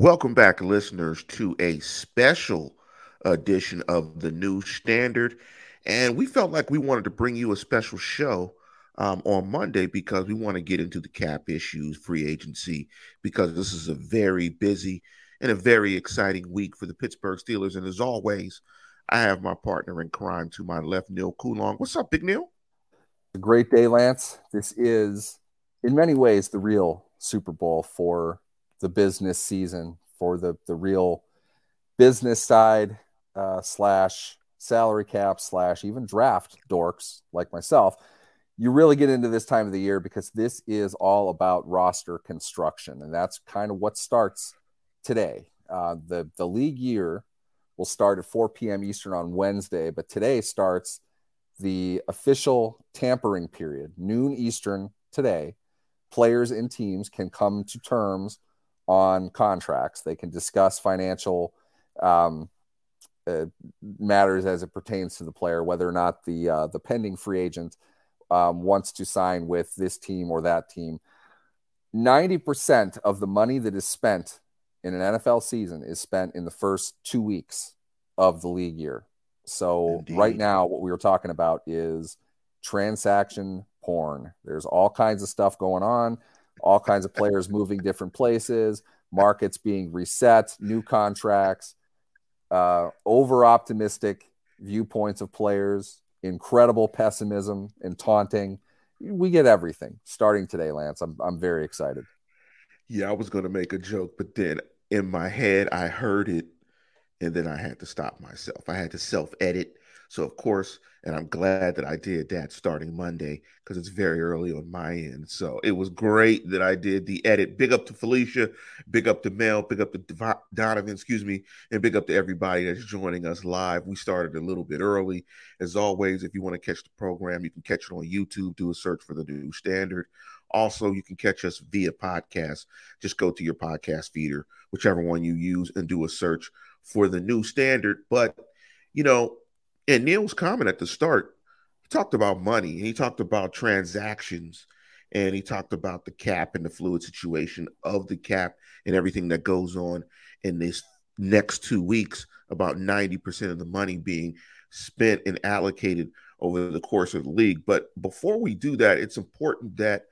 Welcome back, listeners, to a special edition of the New Standard. And we felt like we wanted to bring you a special show um, on Monday because we want to get into the cap issues, free agency, because this is a very busy and a very exciting week for the Pittsburgh Steelers. And as always, I have my partner in crime to my left, Neil Coolong. What's up, Big Neil? A great day, Lance. This is, in many ways, the real Super Bowl for the business season for the the real business side uh, slash salary cap slash even draft dorks like myself you really get into this time of the year because this is all about roster construction. And that's kind of what starts today. Uh, the the league year will start at 4 p.m eastern on wednesday but today starts the official tampering period noon eastern today. Players and teams can come to terms on contracts. They can discuss financial um, uh, matters as it pertains to the player, whether or not the uh, the pending free agent um, wants to sign with this team or that team. Ninety percent of the money that is spent in an NFL season is spent in the first two weeks of the league year. So Indeed. right now, what we were talking about is transaction porn. There's all kinds of stuff going on all kinds of players moving different places, markets being reset, new contracts, uh, over optimistic viewpoints of players, incredible pessimism and taunting. We get everything starting today, Lance. I'm, I'm very excited. Yeah, I was going to make a joke, but then in my head, I heard it and then I had to stop myself. I had to self edit so, of course, and I'm glad that I did that starting Monday because it's very early on my end. So, it was great that I did the edit. Big up to Felicia, big up to Mel, big up to Donovan, excuse me, and big up to everybody that's joining us live. We started a little bit early. As always, if you want to catch the program, you can catch it on YouTube, do a search for the new standard. Also, you can catch us via podcast. Just go to your podcast feeder, whichever one you use, and do a search for the new standard. But, you know, and Neil's comment at the start, he talked about money and he talked about transactions and he talked about the cap and the fluid situation of the cap and everything that goes on in this next two weeks about 90% of the money being spent and allocated over the course of the league. But before we do that it's important that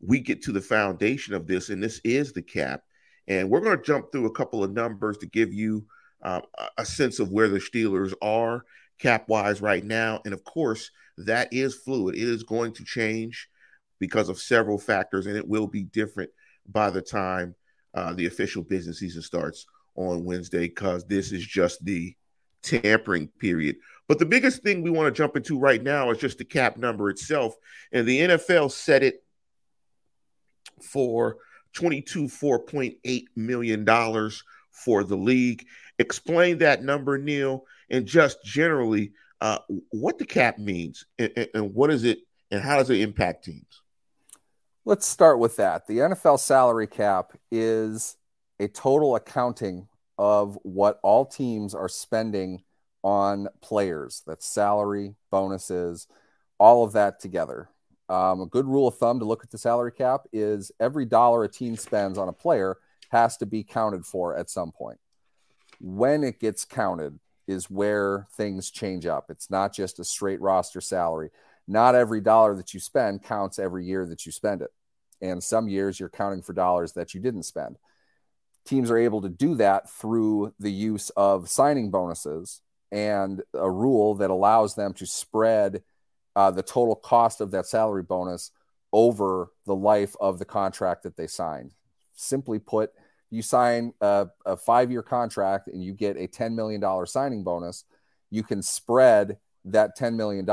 we get to the foundation of this and this is the cap. And we're going to jump through a couple of numbers to give you uh, a sense of where the steelers are cap wise right now. And of course, that is fluid. It is going to change because of several factors, and it will be different by the time uh, the official business season starts on Wednesday, because this is just the tampering period. But the biggest thing we want to jump into right now is just the cap number itself. And the NFL set it for $22.4.8 million for the league. Explain that number, Neil, and just generally uh, what the cap means and, and what is it and how does it impact teams? Let's start with that. The NFL salary cap is a total accounting of what all teams are spending on players. That's salary, bonuses, all of that together. Um, a good rule of thumb to look at the salary cap is every dollar a team spends on a player has to be counted for at some point. When it gets counted, is where things change up. It's not just a straight roster salary. Not every dollar that you spend counts every year that you spend it. And some years you're counting for dollars that you didn't spend. Teams are able to do that through the use of signing bonuses and a rule that allows them to spread uh, the total cost of that salary bonus over the life of the contract that they signed. Simply put, you sign a, a five year contract and you get a $10 million signing bonus, you can spread that $10 million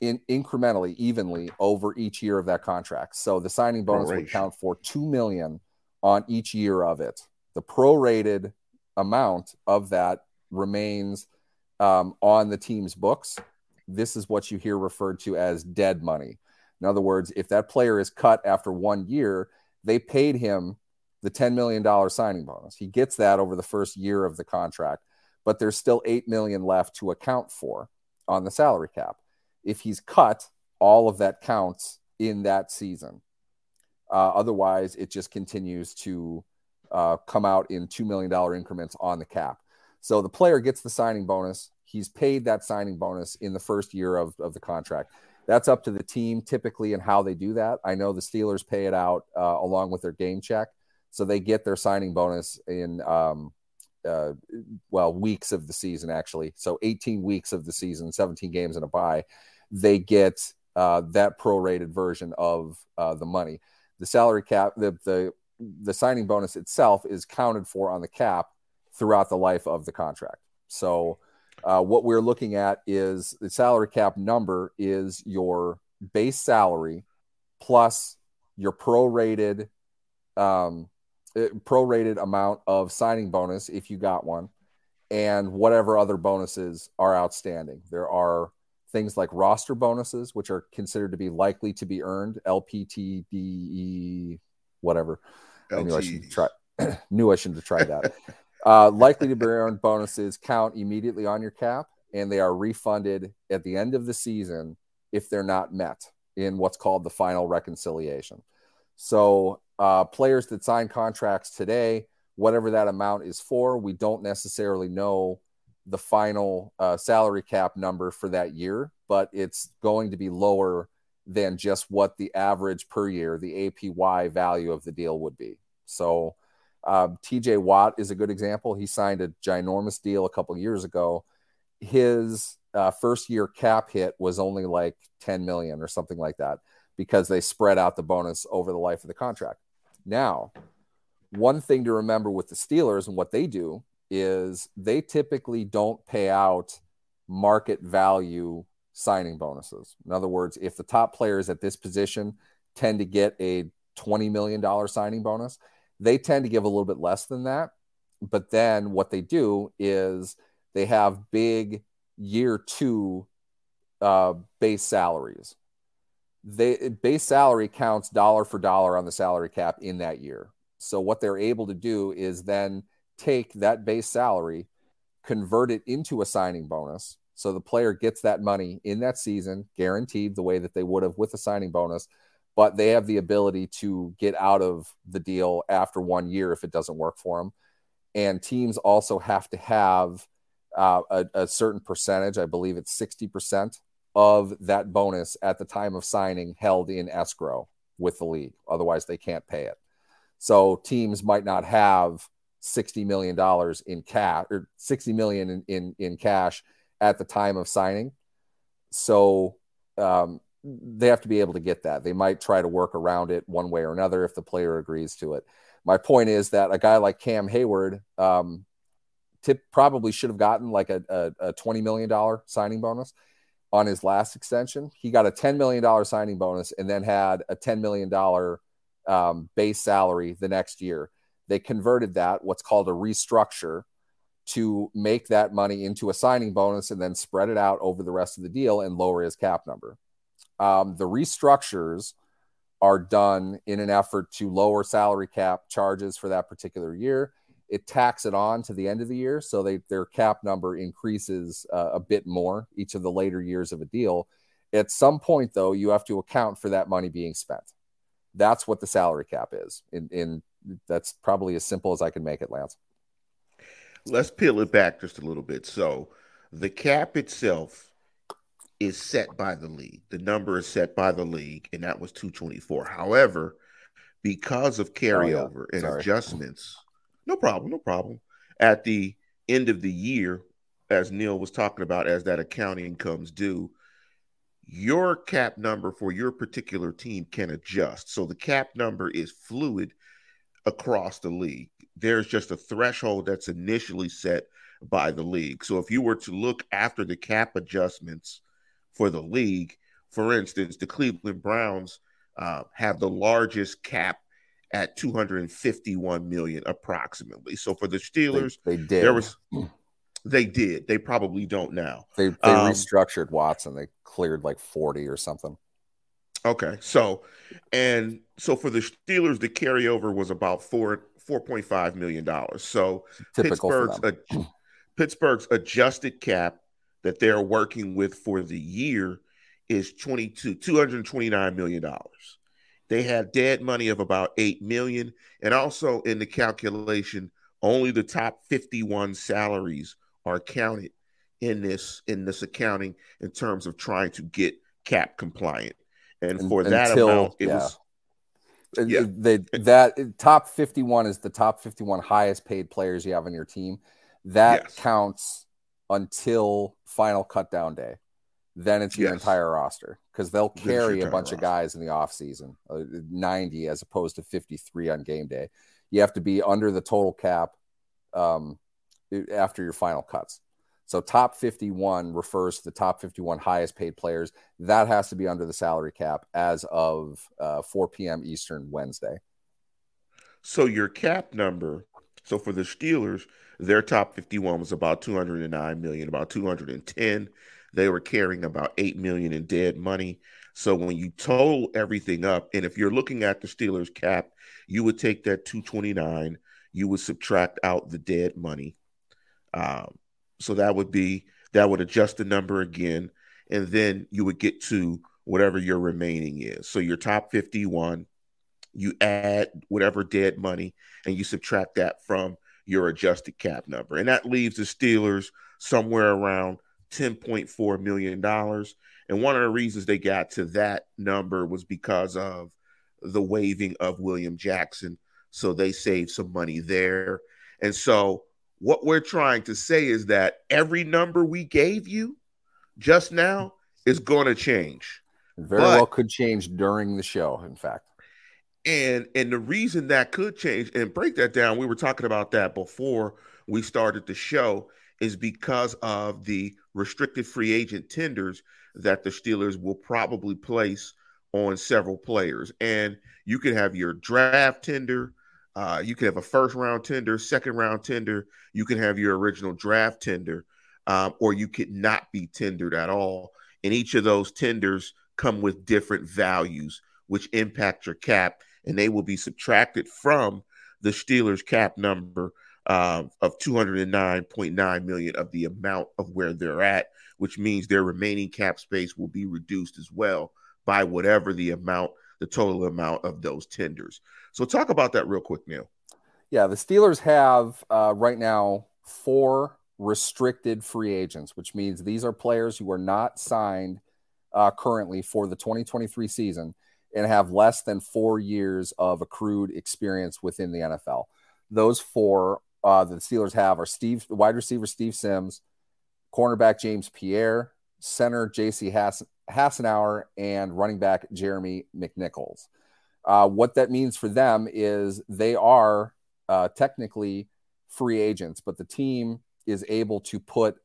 in incrementally, evenly over each year of that contract. So the signing bonus would count for 2 million on each year of it. The prorated amount of that remains um, on the team's books. This is what you hear referred to as dead money. In other words, if that player is cut after one year, they paid him the $10 million signing bonus. He gets that over the first year of the contract, but there's still 8 million left to account for on the salary cap. If he's cut, all of that counts in that season. Uh, otherwise, it just continues to uh, come out in $2 million increments on the cap. So the player gets the signing bonus. He's paid that signing bonus in the first year of, of the contract. That's up to the team typically and how they do that. I know the Steelers pay it out uh, along with their game check. So they get their signing bonus in, um, uh, well, weeks of the season, actually. So 18 weeks of the season, 17 games and a bye. They get uh, that prorated version of uh, the money. The salary cap, the, the, the signing bonus itself is counted for on the cap throughout the life of the contract. So, uh, what we're looking at is the salary cap number is your base salary plus your prorated um, prorated amount of signing bonus if you got one, and whatever other bonuses are outstanding. There are things like roster bonuses, which are considered to be likely to be earned, LPTDE, whatever. I knew I should try. knew I should have tried that. uh, likely to be earned bonuses count immediately on your cap, and they are refunded at the end of the season if they're not met in what's called the final reconciliation. So, uh, players that sign contracts today, whatever that amount is for, we don't necessarily know the final uh, salary cap number for that year, but it's going to be lower than just what the average per year, the APY value of the deal would be. So, uh, TJ Watt is a good example. He signed a ginormous deal a couple years ago. His uh, first year cap hit was only like 10 million or something like that because they spread out the bonus over the life of the contract. Now, one thing to remember with the Steelers and what they do is they typically don't pay out market value signing bonuses. In other words, if the top players at this position tend to get a $20 million signing bonus, they tend to give a little bit less than that. But then what they do is they have big year two uh, base salaries. They base salary counts dollar for dollar on the salary cap in that year. So what they're able to do is then take that base salary, convert it into a signing bonus. So the player gets that money in that season, guaranteed the way that they would have with a signing bonus, but they have the ability to get out of the deal after one year if it doesn't work for them. And teams also have to have uh, a, a certain percentage, I believe it's 60% of that bonus at the time of signing held in escrow with the league. Otherwise, they can't pay it. So teams might not have $60 million in cash or 60 million in, in, in cash at the time of signing. So um, they have to be able to get that. They might try to work around it one way or another if the player agrees to it. My point is that a guy like Cam Hayward um, tip probably should have gotten like a, a, a $20 million signing bonus on his last extension. He got a $10 million signing bonus and then had a $10 million um, base salary the next year. They converted that, what's called a restructure, to make that money into a signing bonus and then spread it out over the rest of the deal and lower his cap number. Um, the restructures are done in an effort to lower salary cap charges for that particular year. It tacks it on to the end of the year, so they, their cap number increases uh, a bit more each of the later years of a deal. At some point, though, you have to account for that money being spent. That's what the salary cap is in, in that's probably as simple as I can make it, Lance. Let's peel it back just a little bit. So the cap itself is set by the league. The number is set by the league, and that was 224. However, because of carryover oh, yeah. and adjustments, no problem, no problem. At the end of the year, as Neil was talking about, as that accounting comes due, your cap number for your particular team can adjust. So the cap number is fluid across the league. There's just a threshold that's initially set by the league. So if you were to look after the cap adjustments for the league, for instance, the Cleveland Browns uh, have the largest cap at 251 million approximately. So for the Steelers, they, they did. There was they did. They probably don't now. They they um, restructured Watson. They cleared like 40 or something. Okay. So and so for the Steelers, the carryover was about four four point five million dollars. So Typical Pittsburgh's a, Pittsburgh's adjusted cap that they're working with for the year is 22 229 million dollars. They had dead money of about 8 million and also in the calculation only the top 51 salaries are counted in this in this accounting in terms of trying to get cap compliant. And, for that amount it yeah. was yeah. The, that top 51 is the top 51 highest paid players you have on your team. That yes. counts until final cut down day. Then it's your yes. entire roster because they'll carry a bunch roster. of guys in the offseason, uh, 90 as opposed to 53 on game day. You have to be under the total cap um, after your final cuts. So top 51 refers to the top 51 highest paid players. That has to be under the salary cap as of uh, 4 p.m. Eastern Wednesday. So your cap number, so for the Steelers, their top 51 was about 209 million, about 210. They were carrying about 8 million in dead money. So when you total everything up, and if you're looking at the Steelers cap, you would take that 229, you would subtract out the dead money. Um, so that would be that would adjust the number again, and then you would get to whatever your remaining is. So your top 51, you add whatever dead money, and you subtract that from your adjusted cap number. And that leaves the Steelers somewhere around $10.4 million. And one of the reasons they got to that number was because of the waiving of William Jackson. So they saved some money there. And so what we're trying to say is that every number we gave you just now is going to change. Very but, well could change during the show, in fact. And and the reason that could change and break that down, we were talking about that before we started the show, is because of the restricted free agent tenders that the Steelers will probably place on several players. And you could have your draft tender, uh, you could have a first round tender, second round tender. You can have your original draft tender, um, or you could not be tendered at all. And each of those tenders come with different values, which impact your cap, and they will be subtracted from the Steelers' cap number uh, of 209.9 million of the amount of where they're at, which means their remaining cap space will be reduced as well by whatever the amount the total amount of those tenders. So talk about that real quick, Neil. Yeah, the Steelers have uh, right now four restricted free agents, which means these are players who are not signed uh, currently for the 2023 season and have less than four years of accrued experience within the NFL. Those four uh, the Steelers have are Steve, wide receiver Steve Sims, cornerback James Pierre, center J.C. Hass- Hassenauer and running back Jeremy McNichols. Uh, what that means for them is they are uh, technically free agents, but the team is able to put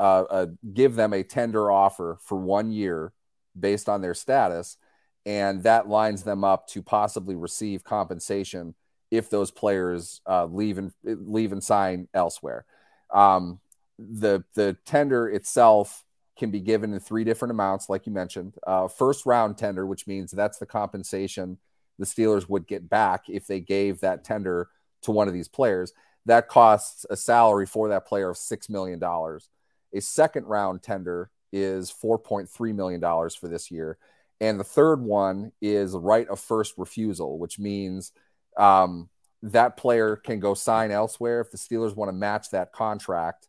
uh, a, give them a tender offer for one year based on their status, and that lines them up to possibly receive compensation if those players uh, leave and leave and sign elsewhere. Um, the the tender itself can be given in three different amounts, like you mentioned. Uh, first round tender, which means that's the compensation the Steelers would get back if they gave that tender to one of these players. That costs a salary for that player of $6 million. A second round tender is $4.3 million for this year. And the third one is right of first refusal, which means um, that player can go sign elsewhere if the Steelers want to match that contract.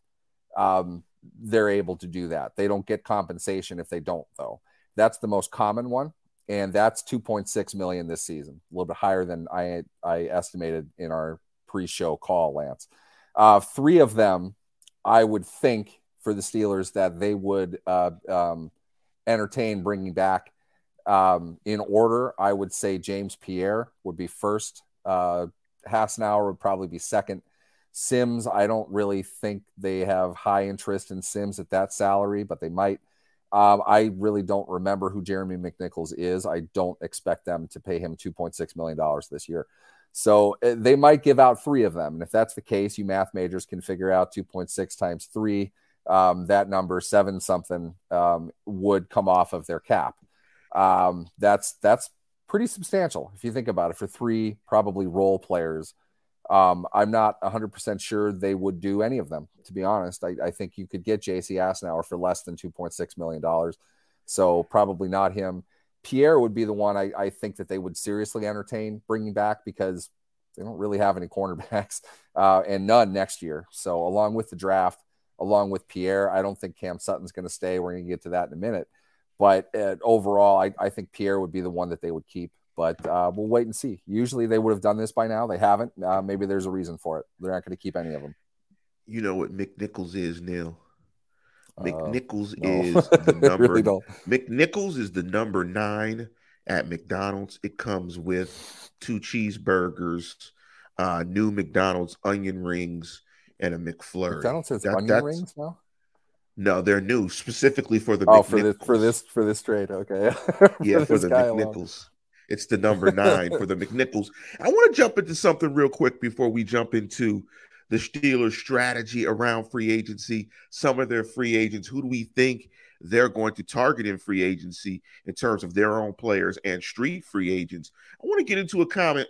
Um, they're able to do that. They don't get compensation if they don't, though. That's the most common one, and that's 2.6 million this season, a little bit higher than I I estimated in our pre-show call, Lance. Uh, three of them, I would think for the Steelers that they would uh, um, entertain bringing back. Um, in order, I would say James Pierre would be first. Uh, Hassenauer would probably be second. Sims, I don't really think they have high interest in Sims at that salary, but they might. Um, I really don't remember who Jeremy McNichols is. I don't expect them to pay him $2.6 million this year. So uh, they might give out three of them. And if that's the case, you math majors can figure out 2.6 times three. Um, that number, seven something, um, would come off of their cap. Um, that's that's pretty substantial if you think about it for three probably role players um, I'm not 100% sure they would do any of them, to be honest. I, I think you could get JC Hassenauer for less than $2.6 million. So probably not him. Pierre would be the one I, I think that they would seriously entertain bringing back because they don't really have any cornerbacks uh, and none next year. So along with the draft, along with Pierre, I don't think Cam Sutton's going to stay. We're going to get to that in a minute. But uh, overall, I, I, think Pierre would be the one that they would keep. But uh, we'll wait and see. Usually they would have done this by now. They haven't. Uh, maybe there's a reason for it. They're not going to keep any of them. You know what McNichols is, Neil? Uh, McNichols no. is the number. really McNichols is the number nine at McDonald's. It comes with two cheeseburgers, uh, new McDonald's onion rings, and a McFlurry. McDonald's has that, onion rings now. No, they're new specifically for the. Oh, for this for this for this trade. Okay. for yeah, for the McNichols. It's the number nine for the McNichols. I want to jump into something real quick before we jump into the Steelers' strategy around free agency. Some of their free agents. Who do we think they're going to target in free agency in terms of their own players and street free agents? I want to get into a comment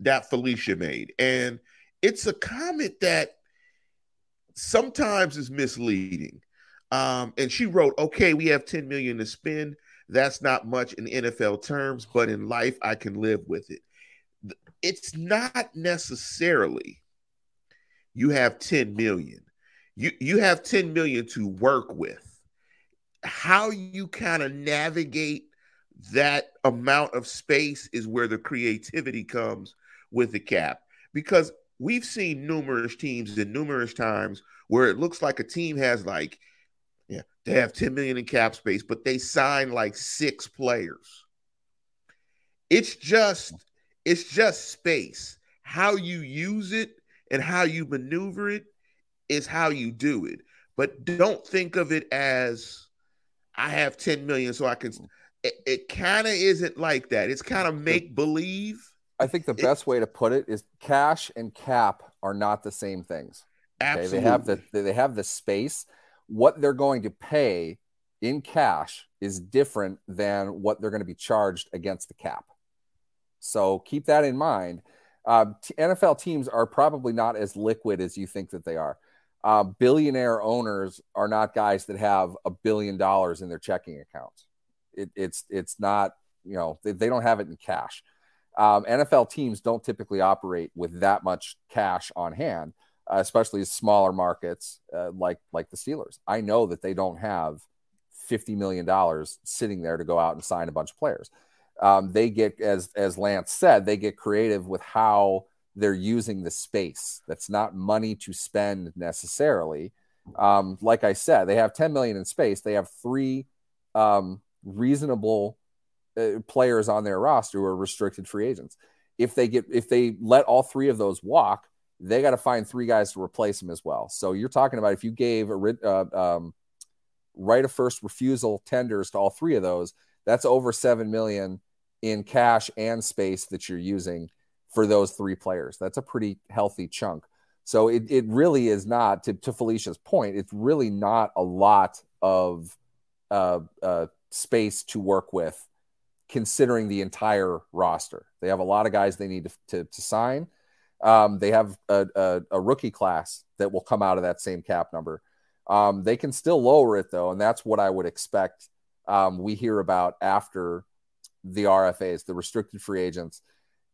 that Felicia made, and it's a comment that sometimes is misleading. Um, and she wrote, "Okay, we have 10 million to spend. That's not much in NFL terms, but in life, I can live with it. It's not necessarily you have 10 million. You you have 10 million to work with. How you kind of navigate that amount of space is where the creativity comes with the cap because we've seen numerous teams in numerous times where it looks like a team has like they have 10 million in cap space but they sign like six players it's just it's just space how you use it and how you maneuver it is how you do it but don't think of it as i have 10 million so i can it, it kind of isn't like that it's kind of make believe I think the best way to put it is cash and cap are not the same things. Okay? Absolutely. They have the they have the space. What they're going to pay in cash is different than what they're going to be charged against the cap. So keep that in mind. Uh, NFL teams are probably not as liquid as you think that they are. Uh, billionaire owners are not guys that have a billion dollars in their checking accounts. It, it's it's not you know they, they don't have it in cash. Um, NFL teams don't typically operate with that much cash on hand, uh, especially smaller markets uh, like like the Steelers. I know that they don't have fifty million dollars sitting there to go out and sign a bunch of players. Um, they get, as as Lance said, they get creative with how they're using the space. That's not money to spend necessarily. Um, like I said, they have ten million in space. They have three um, reasonable uh, players on their roster who are restricted free agents. If they get if they let all three of those walk, they got to find three guys to replace them as well. So you're talking about if you gave a uh, um, right of first refusal tenders to all three of those, that's over seven million in cash and space that you're using for those three players. That's a pretty healthy chunk. So it, it really is not to, to Felicia's point. It's really not a lot of uh, uh, space to work with considering the entire roster. They have a lot of guys they need to, to, to sign. Um, they have a, a, a, rookie class that will come out of that same cap number. Um, they can still lower it though, and that's what I would expect. Um, we hear about after the RFAs, the restricted free agents.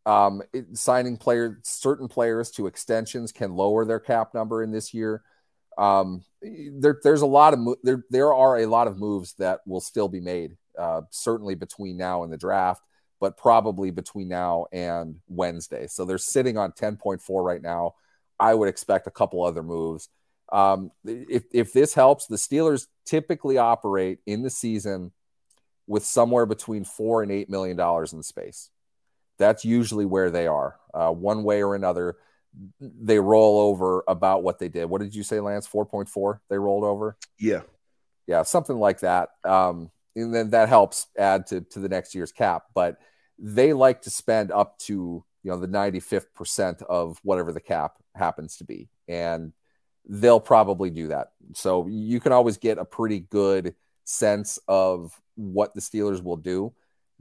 Um, it, signing players, certain players to extensions can lower their cap number in this year. Um, there, there's a lot of there. There are a lot of moves that will still be made uh, certainly between now and the draft, but probably between now and Wednesday. So they're sitting on 10.4 right now. I would expect a couple other moves. Um, if, if this helps, the Steelers typically operate in the season with somewhere between four and eight million dollars in space. That's usually where they are, uh, one way or another. They roll over about what they did. What did you say, Lance? Four point four. They rolled over. Yeah, yeah, something like that. Um, and then that helps add to, to the next year's cap. But they like to spend up to you know the 95th percent of whatever the cap happens to be, and they'll probably do that. So you can always get a pretty good sense of what the Steelers will do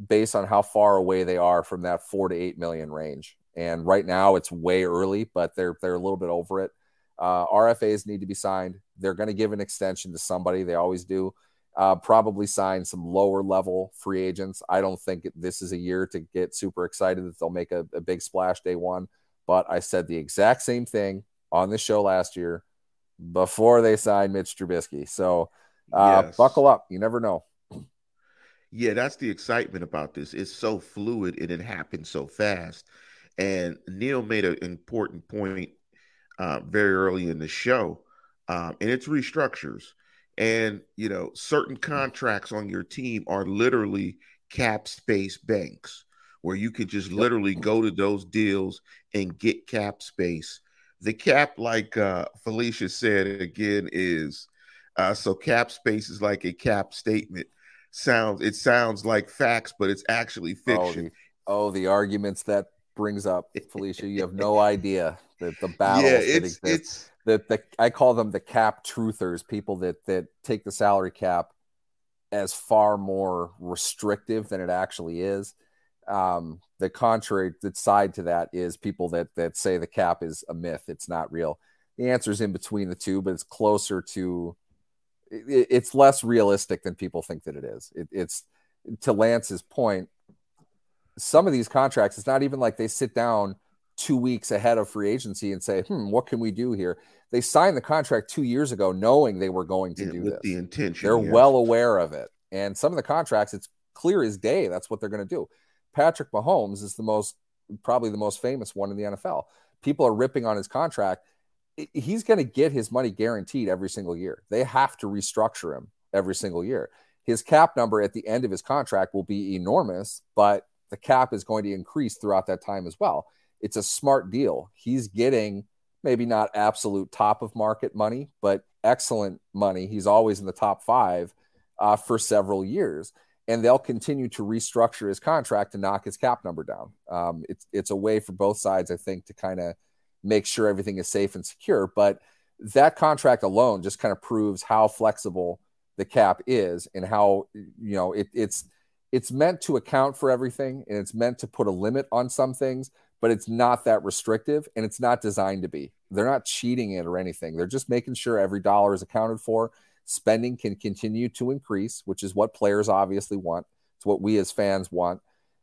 based on how far away they are from that four to eight million range. And right now it's way early, but they're they're a little bit over it. Uh, RFAs need to be signed. They're going to give an extension to somebody. They always do. Uh, probably sign some lower level free agents. I don't think this is a year to get super excited that they'll make a, a big splash day one. But I said the exact same thing on the show last year before they signed Mitch Trubisky. So uh, yes. buckle up. You never know. Yeah, that's the excitement about this. It's so fluid and it happens so fast. And Neil made an important point uh, very early in the show, um, and it's restructures. And you know, certain contracts on your team are literally cap space banks, where you could just literally go to those deals and get cap space. The cap, like uh, Felicia said again, is uh, so cap space is like a cap statement sounds it sounds like facts, but it's actually fiction. Oh, the, oh, the arguments that brings up, Felicia. You have no idea that the battles yeah, it's, that exist. That the I call them the cap truthers, people that that take the salary cap as far more restrictive than it actually is. Um, the contrary the side to that is people that that say the cap is a myth, it's not real. The answer is in between the two, but it's closer to it, it's less realistic than people think that it is. It, it's to Lance's point. Some of these contracts, it's not even like they sit down two weeks ahead of free agency and say, "Hmm, what can we do here?" They signed the contract two years ago, knowing they were going to yeah, do with this. The intention, they're well aware of it, and some of the contracts, it's clear as day. That's what they're going to do. Patrick Mahomes is the most, probably the most famous one in the NFL. People are ripping on his contract he's going to get his money guaranteed every single year. They have to restructure him every single year. His cap number at the end of his contract will be enormous, but the cap is going to increase throughout that time as well. It's a smart deal. He's getting maybe not absolute top of market money, but excellent money. He's always in the top five uh, for several years. And they'll continue to restructure his contract to knock his cap number down. Um, it's it's a way for both sides, I think, to kind of make sure everything is safe and secure. But that contract alone just kind of proves how flexible the cap is and how you know it, it's it's meant to account for everything and it's meant to put a limit on some things but it's not that restrictive and it's not designed to be. They're not cheating it or anything. They're just making sure every dollar is accounted for. Spending can continue to increase which is what players obviously want. It's what we as fans want.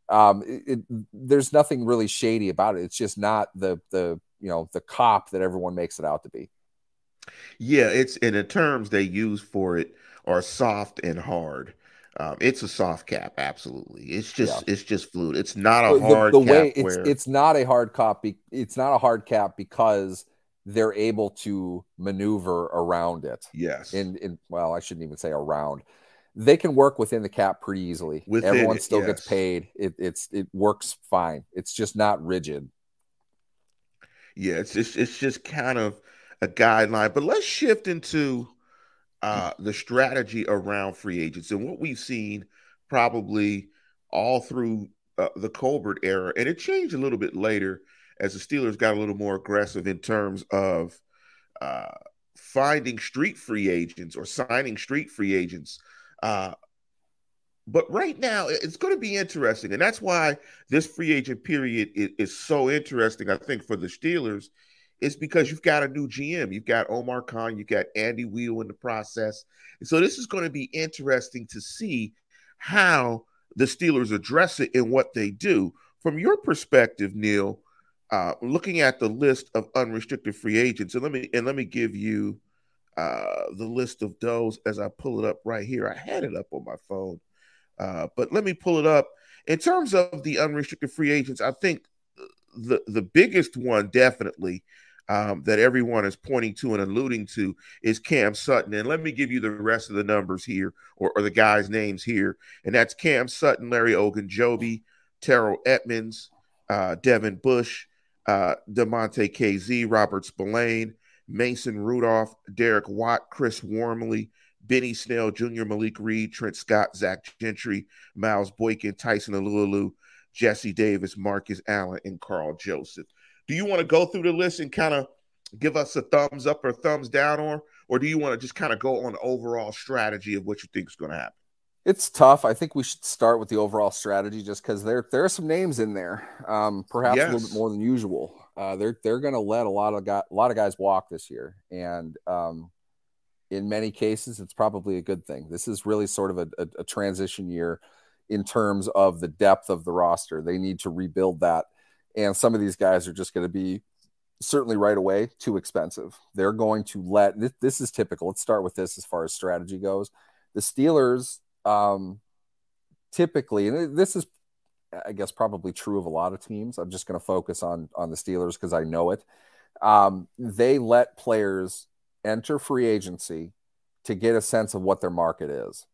Um, it, it, there's nothing really shady about it. It's just not the the you know the cop that everyone makes it out to be. Yeah, it's and the terms they use for it are soft and hard. Um, it's a soft cap, absolutely. It's just yeah. it's just fluid. It's not a hard. The, the way it's where... it's not a hard cap. Be, it's not a hard cap because they're able to maneuver around it. Yes. In in well, I shouldn't even say around. They can work within the cap pretty easily. Within Everyone still yes. gets paid. It, it's it works fine. It's just not rigid. Yeah, it's just it's just kind of a guideline. But let's shift into uh, the strategy around free agents and what we've seen probably all through uh, the Colbert era, and it changed a little bit later as the Steelers got a little more aggressive in terms of uh, finding street free agents or signing street free agents. Uh, but right now, it's going to be interesting. And that's why this free agent period is, is, so interesting, I think, for the Steelers, is because you've got a new GM. You've got Omar Khan, you've got Andy Weidl in the process. And so this is going to be interesting to see how the Steelers address it and what they do. From your perspective, Neil, uh, looking at the list of unrestricted free agents, and let me and let me give you uh, the list of those as I pull it up right here. I had it up on my phone. Uh, but let me pull it up. In terms of the unrestricted free agents, I think the the biggest one definitely um, that everyone is pointing to and alluding to is Cam Sutton. And let me give you the rest of the numbers here, or, or the guys' names here. And that's Cam Sutton, Larry Ogunjobi, Terrell Edmunds, uh, Devin Bush, uh, Damontae Kazee, Robert Spillane, Mason Rudolph, Derek Watt, Chris Wormley, Benny Snell Jr., Malik Reed, Trent Scott, Zach Gentry, Miles Boykin, Tyson Alualu, Jesse Davis, Marcus Allen, and Carl Joseph. Do you want to go through the list and kind of give us a thumbs up or thumbs down or or do you want to just kind of go on the overall strategy of what you think is going to happen? It's tough. I think we should start with the overall strategy just because there there are some names in there, um, perhaps yes. a little bit more than usual. Uh, they're they're going to let a lot of guy, a lot of guys walk this year, and um, in many cases, it's probably a good thing. This is really sort of a, a, a transition year in terms of the depth of the roster. They need to rebuild that. And some of these guys are just going to be certainly right away too expensive. They're going to let this, this, is typical. Let's start with this as far as strategy goes. The Steelers um, typically, and this is, I guess, probably true of a lot of teams. I'm just going to focus on on the Steelers because I know it. Um, they let players enter free agency to get a sense of what their market is.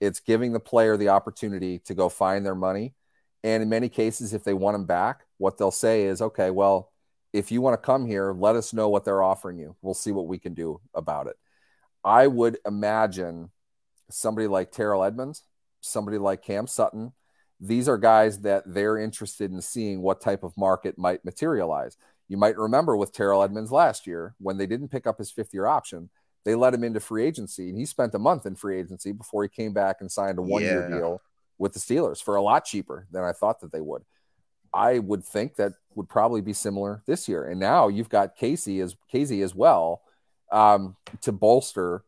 It's giving the player the opportunity to go find their money. And in many cases, if they want them back, what they'll say is, okay, well, if you want to come here, let us know what they're offering you. We'll see what we can do about it. I would imagine somebody like Terrell Edmunds, somebody like Cam Sutton, these are guys that they're interested in seeing what type of market might materialize. You might remember with Terrell Edmunds last year when they didn't pick up his fifth year option, they let him into free agency and he spent a month in free agency before he came back and signed a one year yeah. deal with the Steelers for a lot cheaper than I thought that they would. I would think that would probably be similar this year. And now you've got Kazee as Kazee as well um, to bolster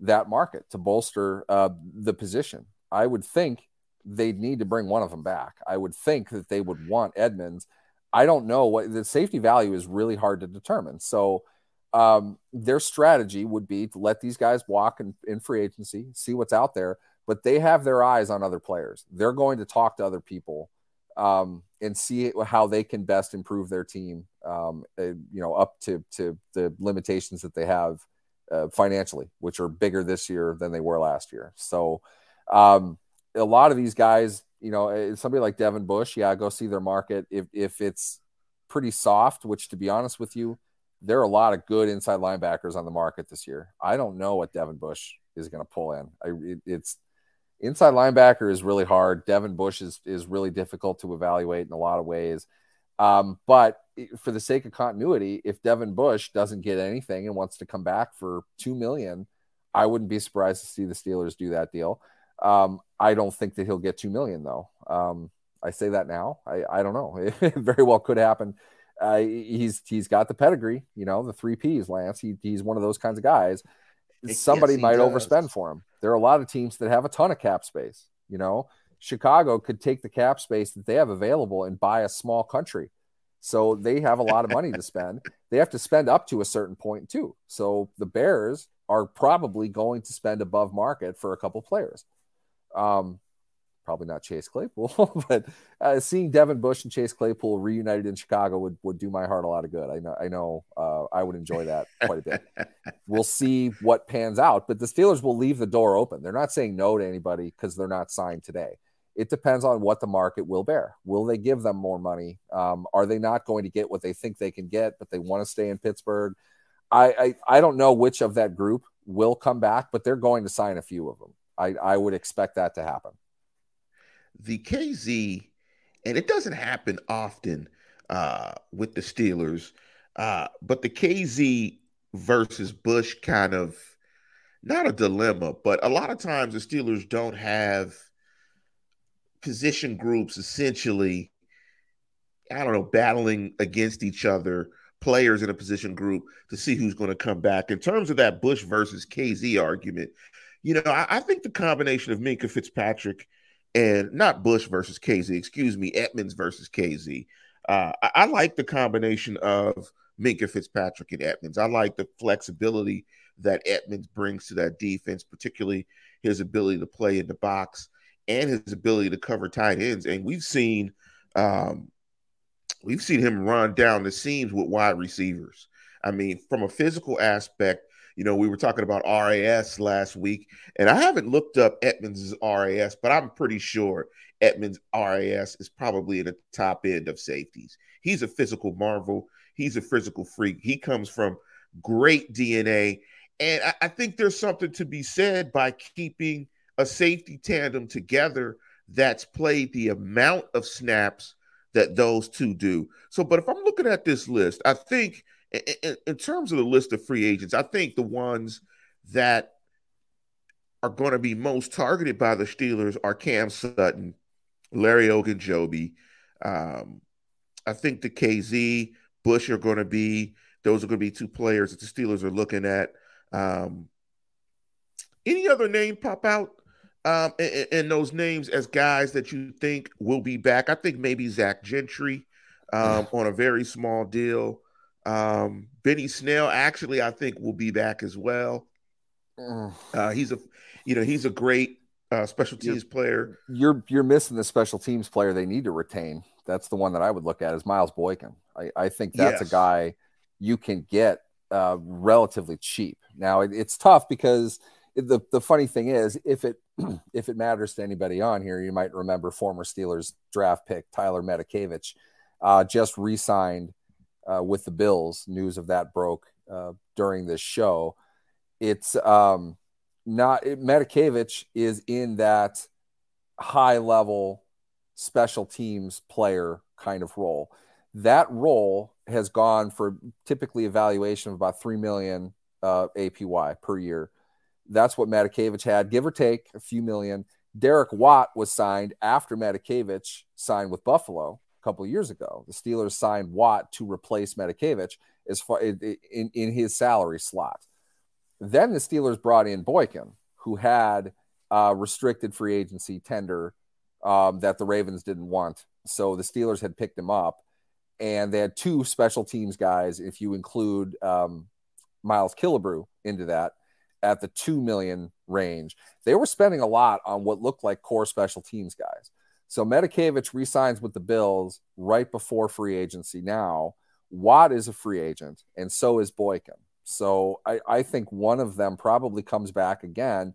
that market, to bolster uh, the position. I would think they'd need to bring one of them back. I would think that they would want Edmunds. I don't know what the safety value is really hard to determine. So um, their strategy would be to let these guys walk in, in free agency, see what's out there, but they have their eyes on other players. They're going to talk to other people um, and see how they can best improve their team, um, uh, you know, up to to the limitations that they have uh, financially, which are bigger this year than they were last year. So, um, a lot of these guys, you know, somebody like Devin Bush, yeah, go see their market. If if it's pretty soft, which to be honest with you, there are a lot of good inside linebackers on the market this year. I don't know what Devin Bush is going to pull in. I, it, it's inside linebacker is really hard. Devin Bush is is really difficult to evaluate in a lot of ways. Um, but for the sake of continuity, if Devin Bush doesn't get anything and wants to come back for two million, I wouldn't be surprised to see the Steelers do that deal. Um, I don't think that he'll get two million though. Um, I say that now. I, I don't know. It very well could happen. Uh, he's he's got the pedigree, you know, the three P's. Lance. He, he's one of those kinds of guys somebody yes, might does. overspend for him. There are a lot of teams that have a ton of cap space. You know, Chicago could take the cap space that they have available and buy a small country. So they have a lot of money to spend. They have to spend up to a certain point too. So the Bears are probably going to spend above market for a couple players. Um, probably not Chase Claypool, but uh, seeing Devin Bush and Chase Claypool reunited in Chicago would, would do my heart a lot of good. I know, I know, uh, I would enjoy that quite a bit. we'll see what pans out, but the Steelers will leave the door open. They're not saying no to anybody because they're not signed today. It depends on what the market will bear. Will they give them more money? Um, are they not going to get what they think they can get, but they want to stay in Pittsburgh? I, I, I don't know which of that group will come back, but they're going to sign a few of them. I, I would expect that to happen the Kazee, and it doesn't happen often uh, with the Steelers, uh, but the Kazee versus Bush kind of not a dilemma, but a lot of times the Steelers don't have position groups essentially, I don't know, battling against each other, players in a position group to see who's going to come back. In terms of that Bush versus Kazee argument, you know, I, I think the combination of Minkah Fitzpatrick – and not Bush versus Kazee, excuse me, Edmunds versus Kazee. Uh, I, I, like the combination of Minkah Fitzpatrick and Edmunds. I like the flexibility that Edmunds brings to that defense, particularly his ability to play in the box and his ability to cover tight ends. And we've seen um, we've seen him run down the seams with wide receivers. I mean, from a physical aspect, you know, we were talking about RAS last week, and I haven't looked up Edmunds' RAS, but I'm pretty sure Edmunds' RAS is probably in the top end of safeties. He's a physical marvel. He's a physical freak. He comes from great DNA. And I, I think there's something to be said by keeping a safety tandem together that's played the amount of snaps that those two do. So, but if I'm looking at this list, I think – in, in terms of the list of free agents, I think the ones that are going to be most targeted by the Steelers are Cam Sutton, Larry Ogunjobi. Um, I think the Kazee Bush are going to be those are going to be two players that the Steelers are looking at. Um, Any other name pop out um, in, in, those names as guys that you think will be back? I think maybe Zach Gentry um, on a very small deal. Um, Benny Snell actually, I think, will be back as well. Uh, he's a, you know, he's a great uh, special teams you're, player. You're you're missing the special teams player they need to retain. That's the one that I would look at is Miles Boykin. I, I think that's yes. a guy you can get uh, relatively cheap. Now it, it's tough because the the funny thing is if it if it matters to anybody on here, you might remember former Steelers draft pick Tyler Matakevich uh, just re-signed uh, with the Bills. News of that broke uh, during this show. It's um, not it, Matakevich is in that high level special teams player kind of role. That role has gone for typically evaluation of about three million uh, APY per year. That's what Matakevich had, give or take a few million. Derek Watt was signed after Matakevich signed with Buffalo a couple of years ago. The Steelers signed Watt to replace Matakevich as far in, in, in his salary slot. Then the Steelers brought in Boykin, who had uh, restricted free agency tender um, that the Ravens didn't want. So the Steelers had picked him up, and they had two special teams guys, if you include um, Miles Killebrew into that, at the two million range. They were spending a lot on what looked like core special teams guys. So Matakevich resigns with the Bills right before free agency now. Watt is a free agent, and so is Boykin. So I, I think one of them probably comes back again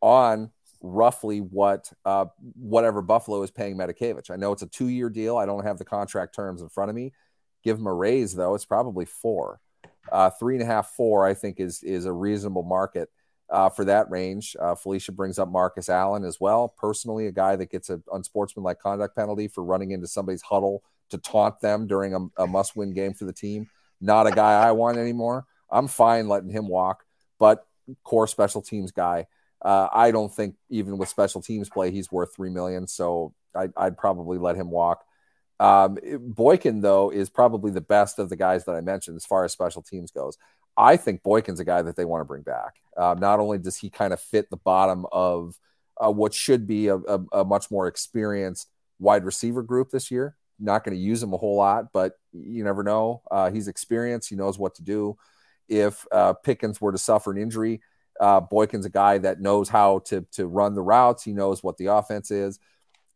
on roughly what uh, whatever Buffalo is paying Matakevich. I know it's a two year deal. I don't have the contract terms in front of me. Give him a raise though. It's probably four, uh, three and a half, four. I think is is a reasonable market uh, for that range. Uh, Felicia brings up Marcus Allen as well. Personally, a guy that gets an unsportsmanlike conduct penalty for running into somebody's huddle to taunt them during a, a must win game for the team. Not a guy I want anymore. I'm fine letting him walk, but core special teams guy. Uh, I don't think even with special teams play, he's worth three million. So I'd, I'd probably let him walk. Um, Boykin though is probably the best of the guys that I mentioned as far as special teams goes. I think Boykin's a guy that they want to bring back. Uh, not only does he kind of fit the bottom of uh, what should be a, a, a, much more experienced wide receiver group this year. Not going to use him a whole lot, but you never know. Uh, he's experienced. He knows what to do if uh, Pickens were to suffer an injury. Uh, Boykin's a guy that knows how to to run the routes. He knows what the offense is.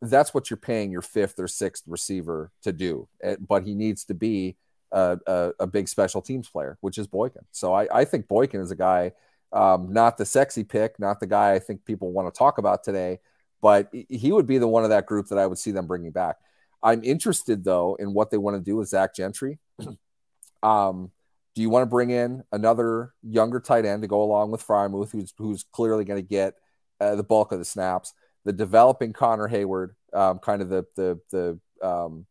That's what you're paying your fifth or sixth receiver to do. Eh, but he needs to be a, a, a big special teams player, which is Boykin. So I, I think Boykin is a guy, um, not the sexy pick, not the guy I think people want to talk about today, but he would be the one of that group that I would see them bringing back. I'm interested though in what they want to do with Zach Gentry. um, do you want to bring in another younger tight end to go along with Freiermuth, who's who's clearly going to get uh, the bulk of the snaps? The developing Connor Heyward, um, kind of the the the um,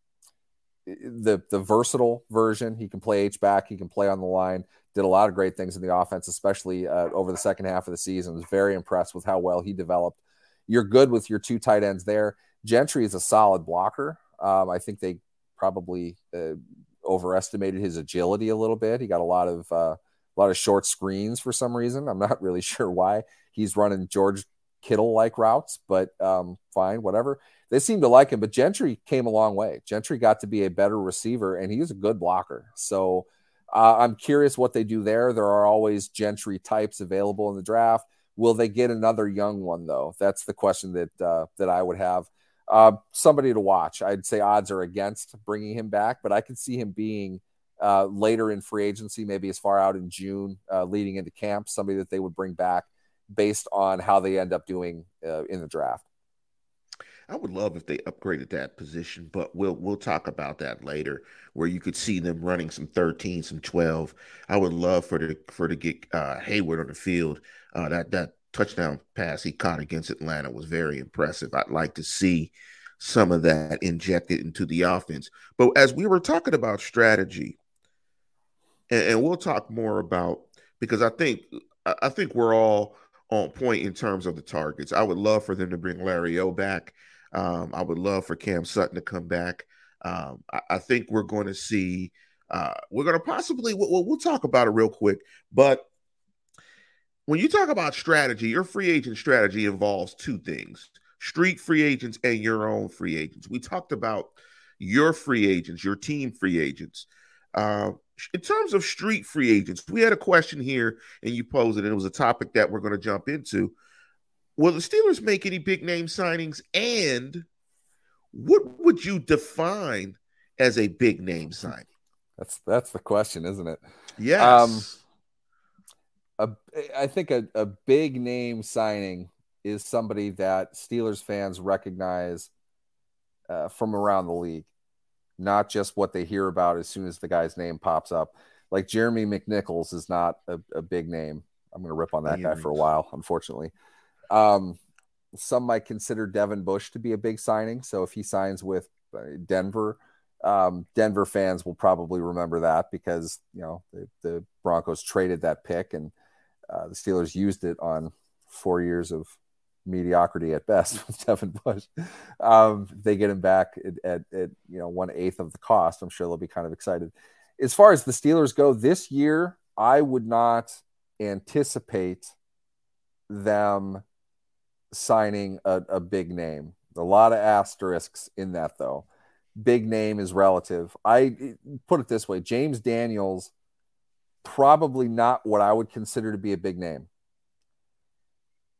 the the versatile version. He can play H back, he can play on the line. Did a lot of great things in the offense, especially uh, over the second half of the season. Was very impressed with how well he developed. You're good with your two tight ends there. Gentry is a solid blocker. Um, I think they probably uh, overestimated his agility a little bit. He got a lot of uh, a lot of short screens for some reason. I'm not really sure why. He's running George Kittle like routes, but um, fine, whatever. They seem to like him, but Gentry came a long way. Gentry got to be a better receiver, and he's a good blocker. So uh, I'm curious what they do there. There are always Gentry types available in the draft. Will they get another young one though? That's the question that uh, that I would have. Uh, somebody to watch. I'd say odds are against bringing him back, but I could see him being uh, later in free agency, maybe as far out in June, uh, leading into camp. Somebody that they would bring back based on how they end up doing uh, in the draft. I would love if they upgraded that position, but we'll we'll talk about that later. Where you could see them running some 13, some 12. I would love for the for to get uh, Heyward on the field. Uh, that that touchdown pass he caught against Atlanta was very impressive. I'd like to see some of that injected into the offense. But as we were talking about strategy, and, and we'll talk more about because I think I think we're all on point in terms of the targets. I would love for them to bring Larry O back. Um, I would love for Cam Sutton to come back. Um, I, I, think we're going to see. Uh, we're going to possibly. We'll, we'll talk about it real quick, but when you talk about strategy, your free agent strategy involves two things street free agents and your own free agents. We talked about your free agents, your team free agents. Uh, in terms of street free agents, we had a question here and you posed it, and it was a topic that we're going to jump into. Will the Steelers make any big name signings? And what would you define as a big name signing? That's that's the question, isn't it? Yes. Um, a, I think a, a big name signing is somebody that Steelers fans recognize uh, from around the league, not just what they hear about as soon as the guy's name pops up. Like Jeremy McNichols is not a, a big name. I'm going to rip on that guy for a while, unfortunately. Um, some might consider Devin Bush to be a big signing. So if he signs with uh, Denver, um, Denver fans will probably remember that because you know the, the Broncos traded that pick and uh, the Steelers used it on four years of mediocrity at best with Devin Bush. Um, they get him back at, at, at, you know one eighth of the cost. I'm sure they'll be kind of excited. As far as the Steelers go this year, I would not anticipate them signing a, a big name. A lot of asterisks in that though. Big name is relative. I put it this way: James Daniels probably not what I would consider to be a big name.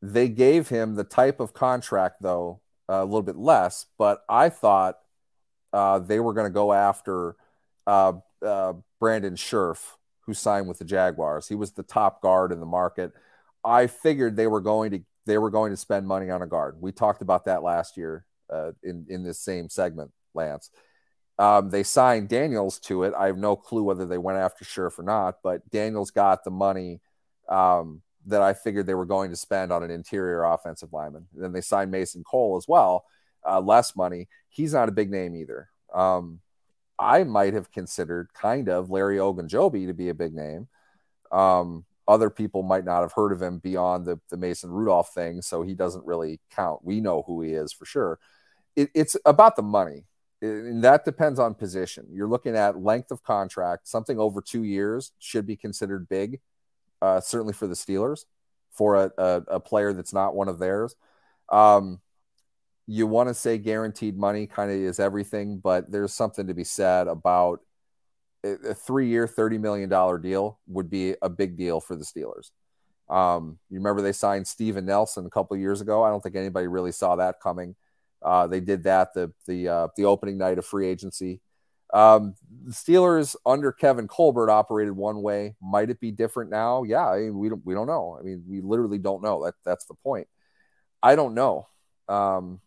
They gave him the type of contract, though, a little bit less, but I thought uh, they were going to go after uh, uh, Brandon Scherff, who signed with the Jaguars. He was the top guard in the market. I figured they were going to they were going to spend money on a guard. We talked about that last year uh, in in this same segment, Lance. Um, they signed Daniels to it. I have no clue whether they went after Scherff or not, but Daniels got the money um, that I figured they were going to spend on an interior offensive lineman. And then they signed Mason Cole as well, uh, less money. He's not a big name either. Um, I might have considered kind of Larry Ogunjobi to be a big name. Um, other people might not have heard of him beyond the, the Mason Rudolph thing, so he doesn't really count. We know who he is for sure. It, it's about the money and that depends on position. You're looking at length of contract, something over two years should be considered big, uh, certainly for the Steelers, for a, a, a, player that's not one of theirs. Um, you want to say guaranteed money kind of is everything, but there's something to be said about a, three year, $30 million deal would be a big deal for the Steelers. Um, you remember they signed Steven Nelson a couple of years ago. I don't think anybody really saw that coming. Uh, they did that the the uh, the opening night of free agency. Um, the Steelers under Kevin Colbert operated one way. Might it be different now? Yeah, I mean, we don't we don't know. I mean, we literally don't know. That that's the point. I don't know. Um,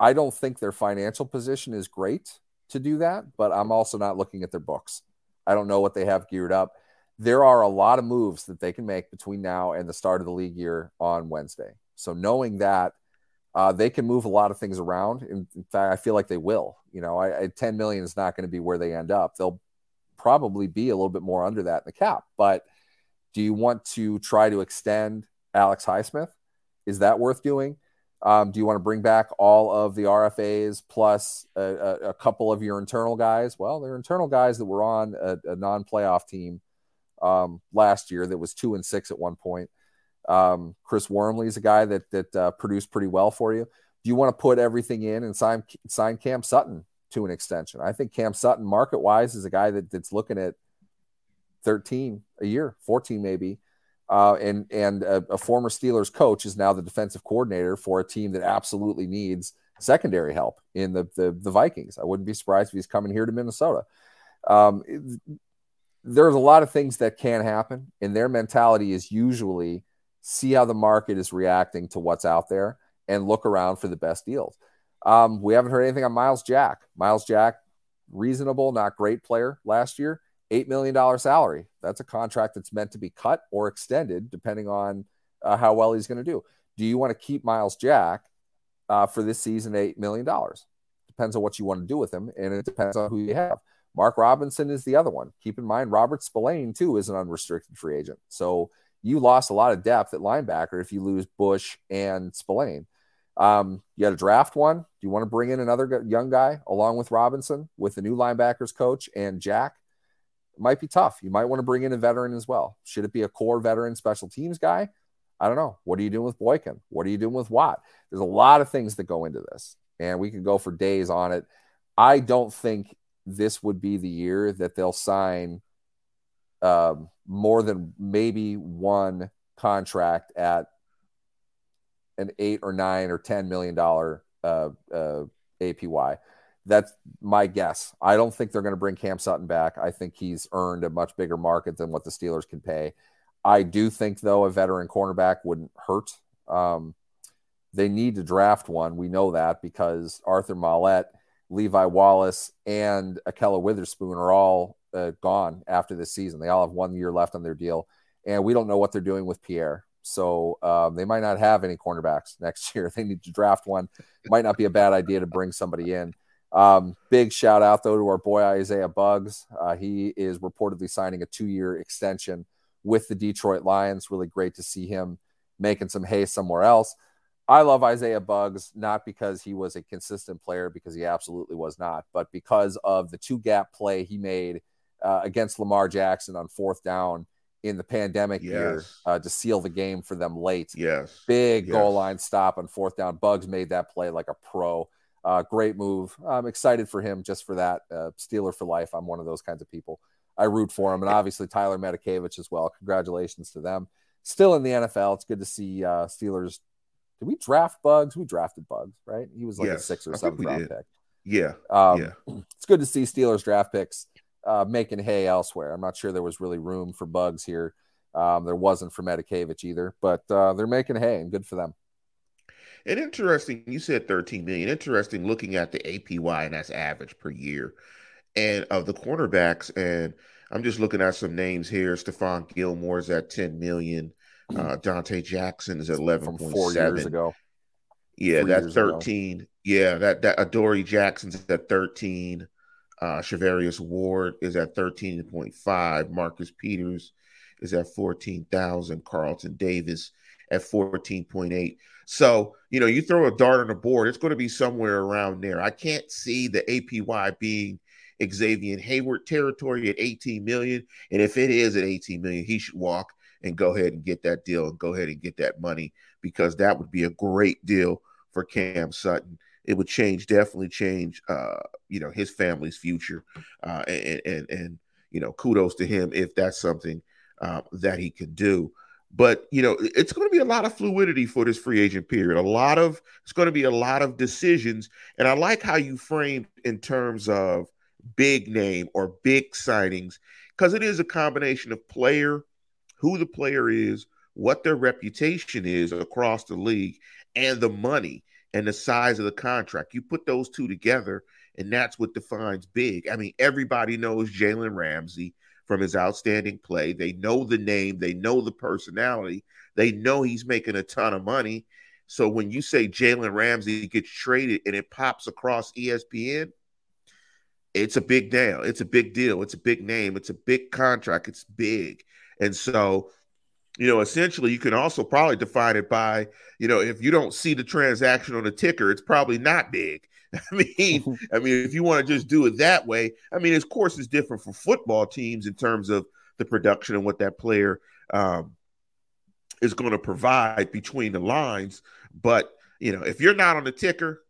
I don't think their financial position is great to do that, but I'm also not looking at their books. I don't know what they have geared up. There are a lot of moves that they can make between now and the start of the league year on Wednesday. So knowing that uh, they can move a lot of things around. In, in, fact, I feel like they will. You know, I, I 10 million is not going to be where they end up. They'll probably be a little bit more under that in the cap. But do you want to try to extend Alex Highsmith? Is that worth doing? Um, do you want to bring back all of the RFAs plus a, a, a, couple of your internal guys? Well, they're internal guys that were on a, a non-playoff team um, last year that was two and six at one point. Um, Chris Wormley is a guy that that uh, produced pretty well for you. Do you want to put everything in and sign sign Cam Sutton to an extension? I think Cam Sutton, market wise, is a guy that, that's looking at 13 a year, 14 maybe. Uh, and and a, a, former Steelers coach is now the defensive coordinator for a team that absolutely needs secondary help in the the, the Vikings. I wouldn't be surprised if he's coming here to Minnesota. Um, there's a lot of things that can happen, and their mentality is usually see how the market is reacting to what's out there, and look around for the best deals. Um, we haven't heard anything on Myles Jack. Myles Jack, reasonable, not great player last year. $8 million salary. That's a contract that's meant to be cut or extended depending on uh, how well he's going to do. Do you want to keep Myles Jack uh, for this season $8 million? Depends on what you want to do with him, and it depends on who you have. Mark Robinson is the other one. Keep in mind, Robert Spillane, too, is an unrestricted free agent. So you lost a lot of depth at linebacker if you lose Bush and Spillane. Um, you had to draft one. Do you want to bring in another young guy along with Robinson with the new linebackers coach and Jack? It might be tough. You might want to bring in a veteran as well. Should it be a core veteran special teams guy? I don't know. What are you doing with Boykin? What are you doing with Watt? There's a lot of things that go into this, and we can go for days on it. I don't think this would be the year that they'll sign um, more than maybe one contract at an eight or nine or ten million dollar uh, uh, APY. That's my guess. I don't think they're going to bring Cam Sutton back. I think he's earned a much bigger market than what the Steelers can pay. I do think, though, a veteran cornerback wouldn't hurt. Um, they need to draft one. We know that because Arthur Maulet, Levi Wallace, and Ahkello Witherspoon are all uh, gone after this season. They all have one year left on their deal, and we don't know what they're doing with Pierre. So um, they might not have any cornerbacks next year. They need to draft one. It might not be a bad idea to bring somebody in. Um, big shout out though to our boy Isaiah Buggs. Uh, he is reportedly signing a two-year extension with the Detroit Lions. Really great to see him making some hay somewhere else. I love Isaiah Buggs not because he was a consistent player, because he absolutely was not, but because of the two gap play he made uh, against Lamar Jackson on fourth down in the pandemic yes. year uh, to seal the game for them late. Yes. Big yes. goal line stop on fourth down. Buggs made that play like a pro. Uh, great move. I'm excited for him just for that. Uh, Steeler for life. I'm one of those kinds of people. I root for him. And obviously Tyler Matakevich as well. Congratulations to them. Still in the NFL. It's good to see uh, Steelers. Did we draft Buggs? We drafted Buggs, right? He was like yes, a six or seven round pick. Yeah. Um, yeah. It's good to see Steelers draft picks uh, making hay elsewhere. I'm not sure there was really room for Buggs here. Um, there wasn't for Matakevich either, but uh, they're making hay and good for them. And interesting, you said 13 million. Interesting looking at the APY, and that's average per year. And of the cornerbacks, and I'm just looking at some names here. Stephon Gilmore is at 10 million. Uh, Donte Jackson is at 11. From four years ago. Yeah, that's 13. Ago. Yeah, that that Adoree Jackson's at 13. Uh, Charvarius Ward is at 13.5. Marcus Peters is at 14,000. Carlton Davis at 14.8. So, you know, you throw a dart on the board, it's going to be somewhere around there. I can't see the APY being Xavien Howard territory at 18 million. And if it is at 18 million, he should walk and go ahead and get that deal and go ahead and get that money because that would be a great deal for Cam Sutton it would change, definitely change, uh, you know, his family's future. Uh, and, and, and, you know, kudos to him if that's something uh, that he could do. But, you know, it's going to be a lot of fluidity for this free agent period. A lot of, it's going to be a lot of decisions. And I like how you framed in terms of big name or big signings, because it is a combination of player, who the player is, what their reputation is across the league, and the money and the size of the contract. You put those two together, and that's what defines big. I mean, everybody knows Jalen Ramsey from his outstanding play. They know the name, they know the personality, they know he's making a ton of money. So when you say Jalen Ramsey gets traded and it pops across ESPN, it's a big deal. It's a big deal. It's a big name. It's a big contract. It's big. And so you know, essentially you can also probably define it by, you know, if you don't see the transaction on the ticker, it's probably not big. I mean, I mean, if you want to just do it that way, I mean, of course, it's different for football teams in terms of the production and what that player um, is going to provide between the lines. But you know, if you're not on the ticker,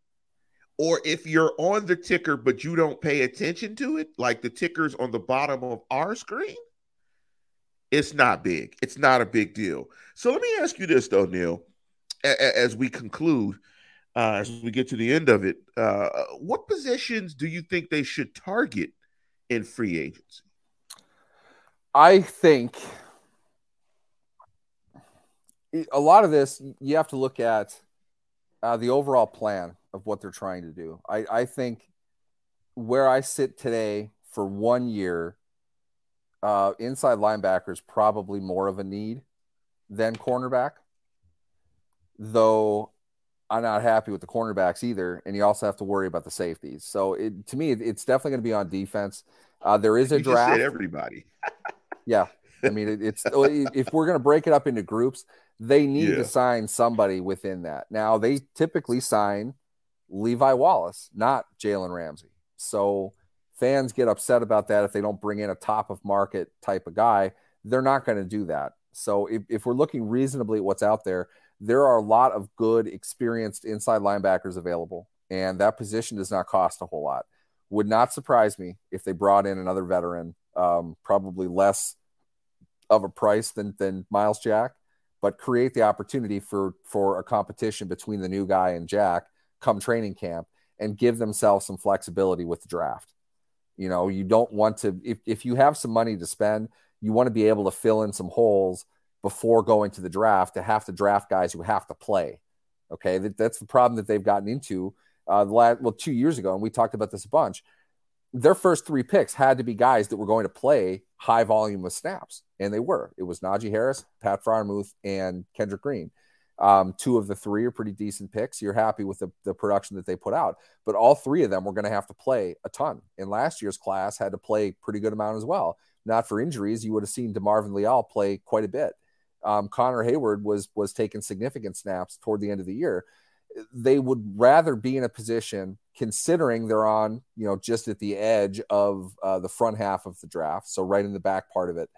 or if you're on the ticker but you don't pay attention to it, like the tickers on the bottom of our screen, it's not big. It's not a big deal. So let me ask you this though, Neil, as we conclude, uh, as we get to the end of it, uh, what positions do you think they should target in free agency? I think a lot of this you have to look at uh, the overall plan of what they're trying to do. I, I think where I sit today for one year uh, inside linebacker is probably more of a need than cornerback, though I'm not happy with the cornerbacks either. And you also have to worry about the safeties. So it, to me, it's definitely going to be on defense. Uh, there is a you draft. everybody. yeah. I mean, it, it's if we're going to break it up into groups, they need yeah. to sign somebody within that. Now, they typically sign Levi Wallace, not Jalen Ramsey. So fans get upset about that if they don't bring in a top of market type of guy. They're not going to do that. So if, if we're looking reasonably at what's out there, there are a lot of good, experienced inside linebackers available, and that position does not cost a whole lot. Would not surprise me if they brought in another veteran, um, probably less of a price than than Myles Jack, but create the opportunity for for a competition between the new guy and Jack come training camp and give themselves some flexibility with the draft. You know, you don't want to if if you have some money to spend, you want to be able to fill in some holes before going to the draft to have to draft guys who have to play. Okay, that, that's the problem that they've gotten into uh, the last well two years ago, and we talked about this a bunch. Their first three picks had to be guys that were going to play high volume of snaps, and they were. It was Najee Harris, Pat Freiermuth, and Kendrick Green. Um, two of the three are pretty decent picks. You're happy with the, the production that they put out, but all three of them were going to have to play a ton. In last year's class, had to play pretty good amount as well. Not for injuries, you would have seen Demarvin Leal play quite a bit. Um, Connor Heyward was was taking significant snaps toward the end of the year. They would rather be in a position, considering they're on, you know, just at the edge of uh, the front half of the draft, so right in the back part of it.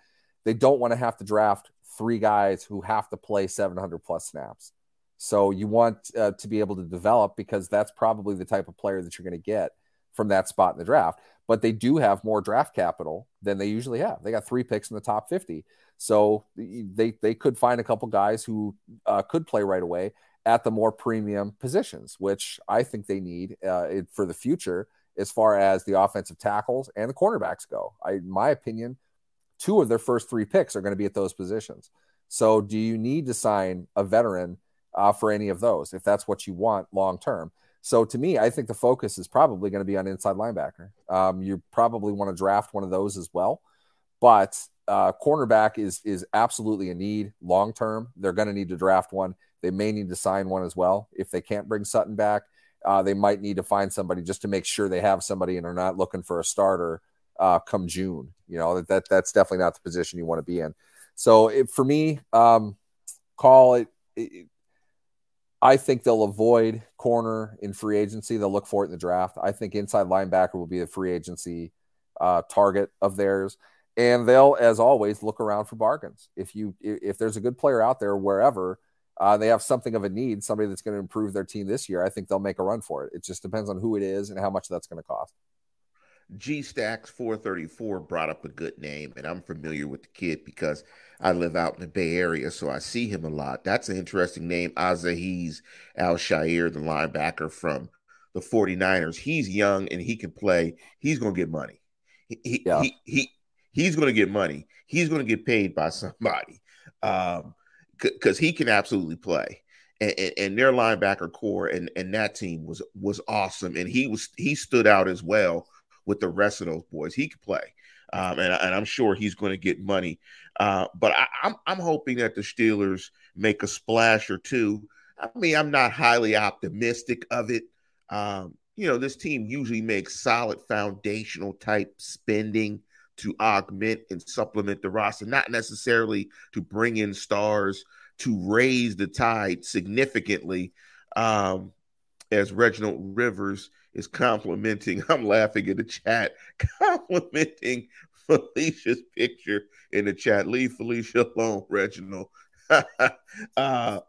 They don't want to have to draft three guys who have to play 700 plus snaps. So you want uh, to be able to develop because that's probably the type of player that you're going to get from that spot in the draft. But they do have more draft capital than they usually have. They got three picks in the top 50. So they, they could find a couple guys who uh, could play right away at the more premium positions, which I think they need uh, for the future as far as the offensive tackles and the cornerbacks go. I, in my opinion, two of their first three picks are going to be at those positions. So, do you need to sign a veteran uh, for any of those if that's what you want long term? So, to me, I think the focus is probably going to be on inside linebacker. Um, you probably want to draft one of those as well, but uh, cornerback is is absolutely a need long term. They're going to need to draft one. They may need to sign one as well if they can't bring Sutton back. Uh, they might need to find somebody just to make sure they have somebody and are not looking for a starter uh, come June. You know that, that that's definitely not the position you want to be in. So it, for me, um, call it, it, I think they'll avoid corner in free agency. They'll look for it in the draft. I think inside linebacker will be a free agency uh, target of theirs, and they'll, as always, look around for bargains. If you if there's a good player out there wherever. Uh, they have something of a need, somebody that's going to improve their team this year. I think they'll make a run for it. It just depends on who it is and how much that's going to cost. G Stacks 434 brought up a good name, and I'm familiar with the kid because I live out in the Bay Area, so I see him a lot. That's an interesting name, Azeez Al-Shaair, the linebacker from the 49ers. He's young and he can play. He's going to get money. He, yeah. he, he, he's going to get money. He's going to get paid by somebody um, because he can absolutely play. And, and, and, their linebacker core and, and that team was was awesome, and he was he stood out as well with the rest of those boys. He could play, um, and, and, I'm sure he's going to get money. Uh, but I, I'm I'm hoping that the Steelers make a splash or two. I mean, I'm not highly optimistic of it. Um, you know, this team usually makes solid foundational type spending to augment and supplement the roster, not necessarily to bring in stars to raise the tide significantly. Um, as Reginald Rivers is complimenting, I'm laughing in the chat, complimenting Felicia's picture in the chat. Leave Felicia alone, Reginald. uh,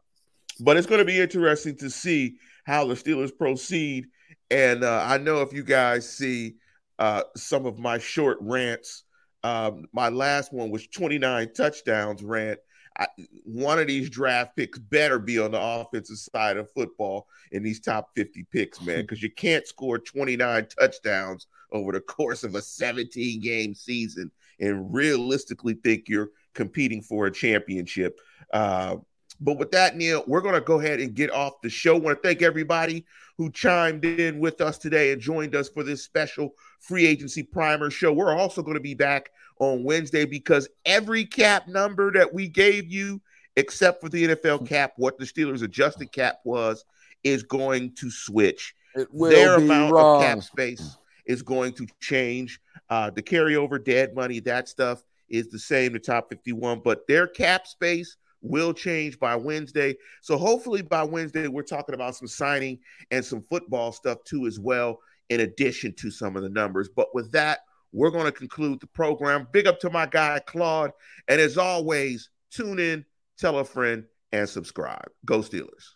but it's going to be interesting to see how the Steelers proceed. And uh, I know if you guys see uh, some of my short rants, um, my last one was 29 touchdowns rant. I, one of these draft picks better be on the offensive side of football in these top 50 picks, man, because you can't score 29 touchdowns over the course of a 17 game season and realistically think you're competing for a championship. Uh, but with that, Neil, we're going to go ahead and get off the show. I want to thank everybody who chimed in with us today and joined us for this special free agency primer show. We're also going to be back on Wednesday because every cap number that we gave you, except for the NFL cap, what the Steelers' adjusted cap was, is going to switch. Their amount wrong. of cap space is going to change. Uh, the carryover dead money, that stuff is the same, the top 51, but their cap space will change by Wednesday. So hopefully by Wednesday, we're talking about some signing and some football stuff too, as well, in addition to some of the numbers. But with that, we're going to conclude the program. Big up to my guy, Claude. And as always, Tune in, tell a friend, and subscribe. Go Steelers.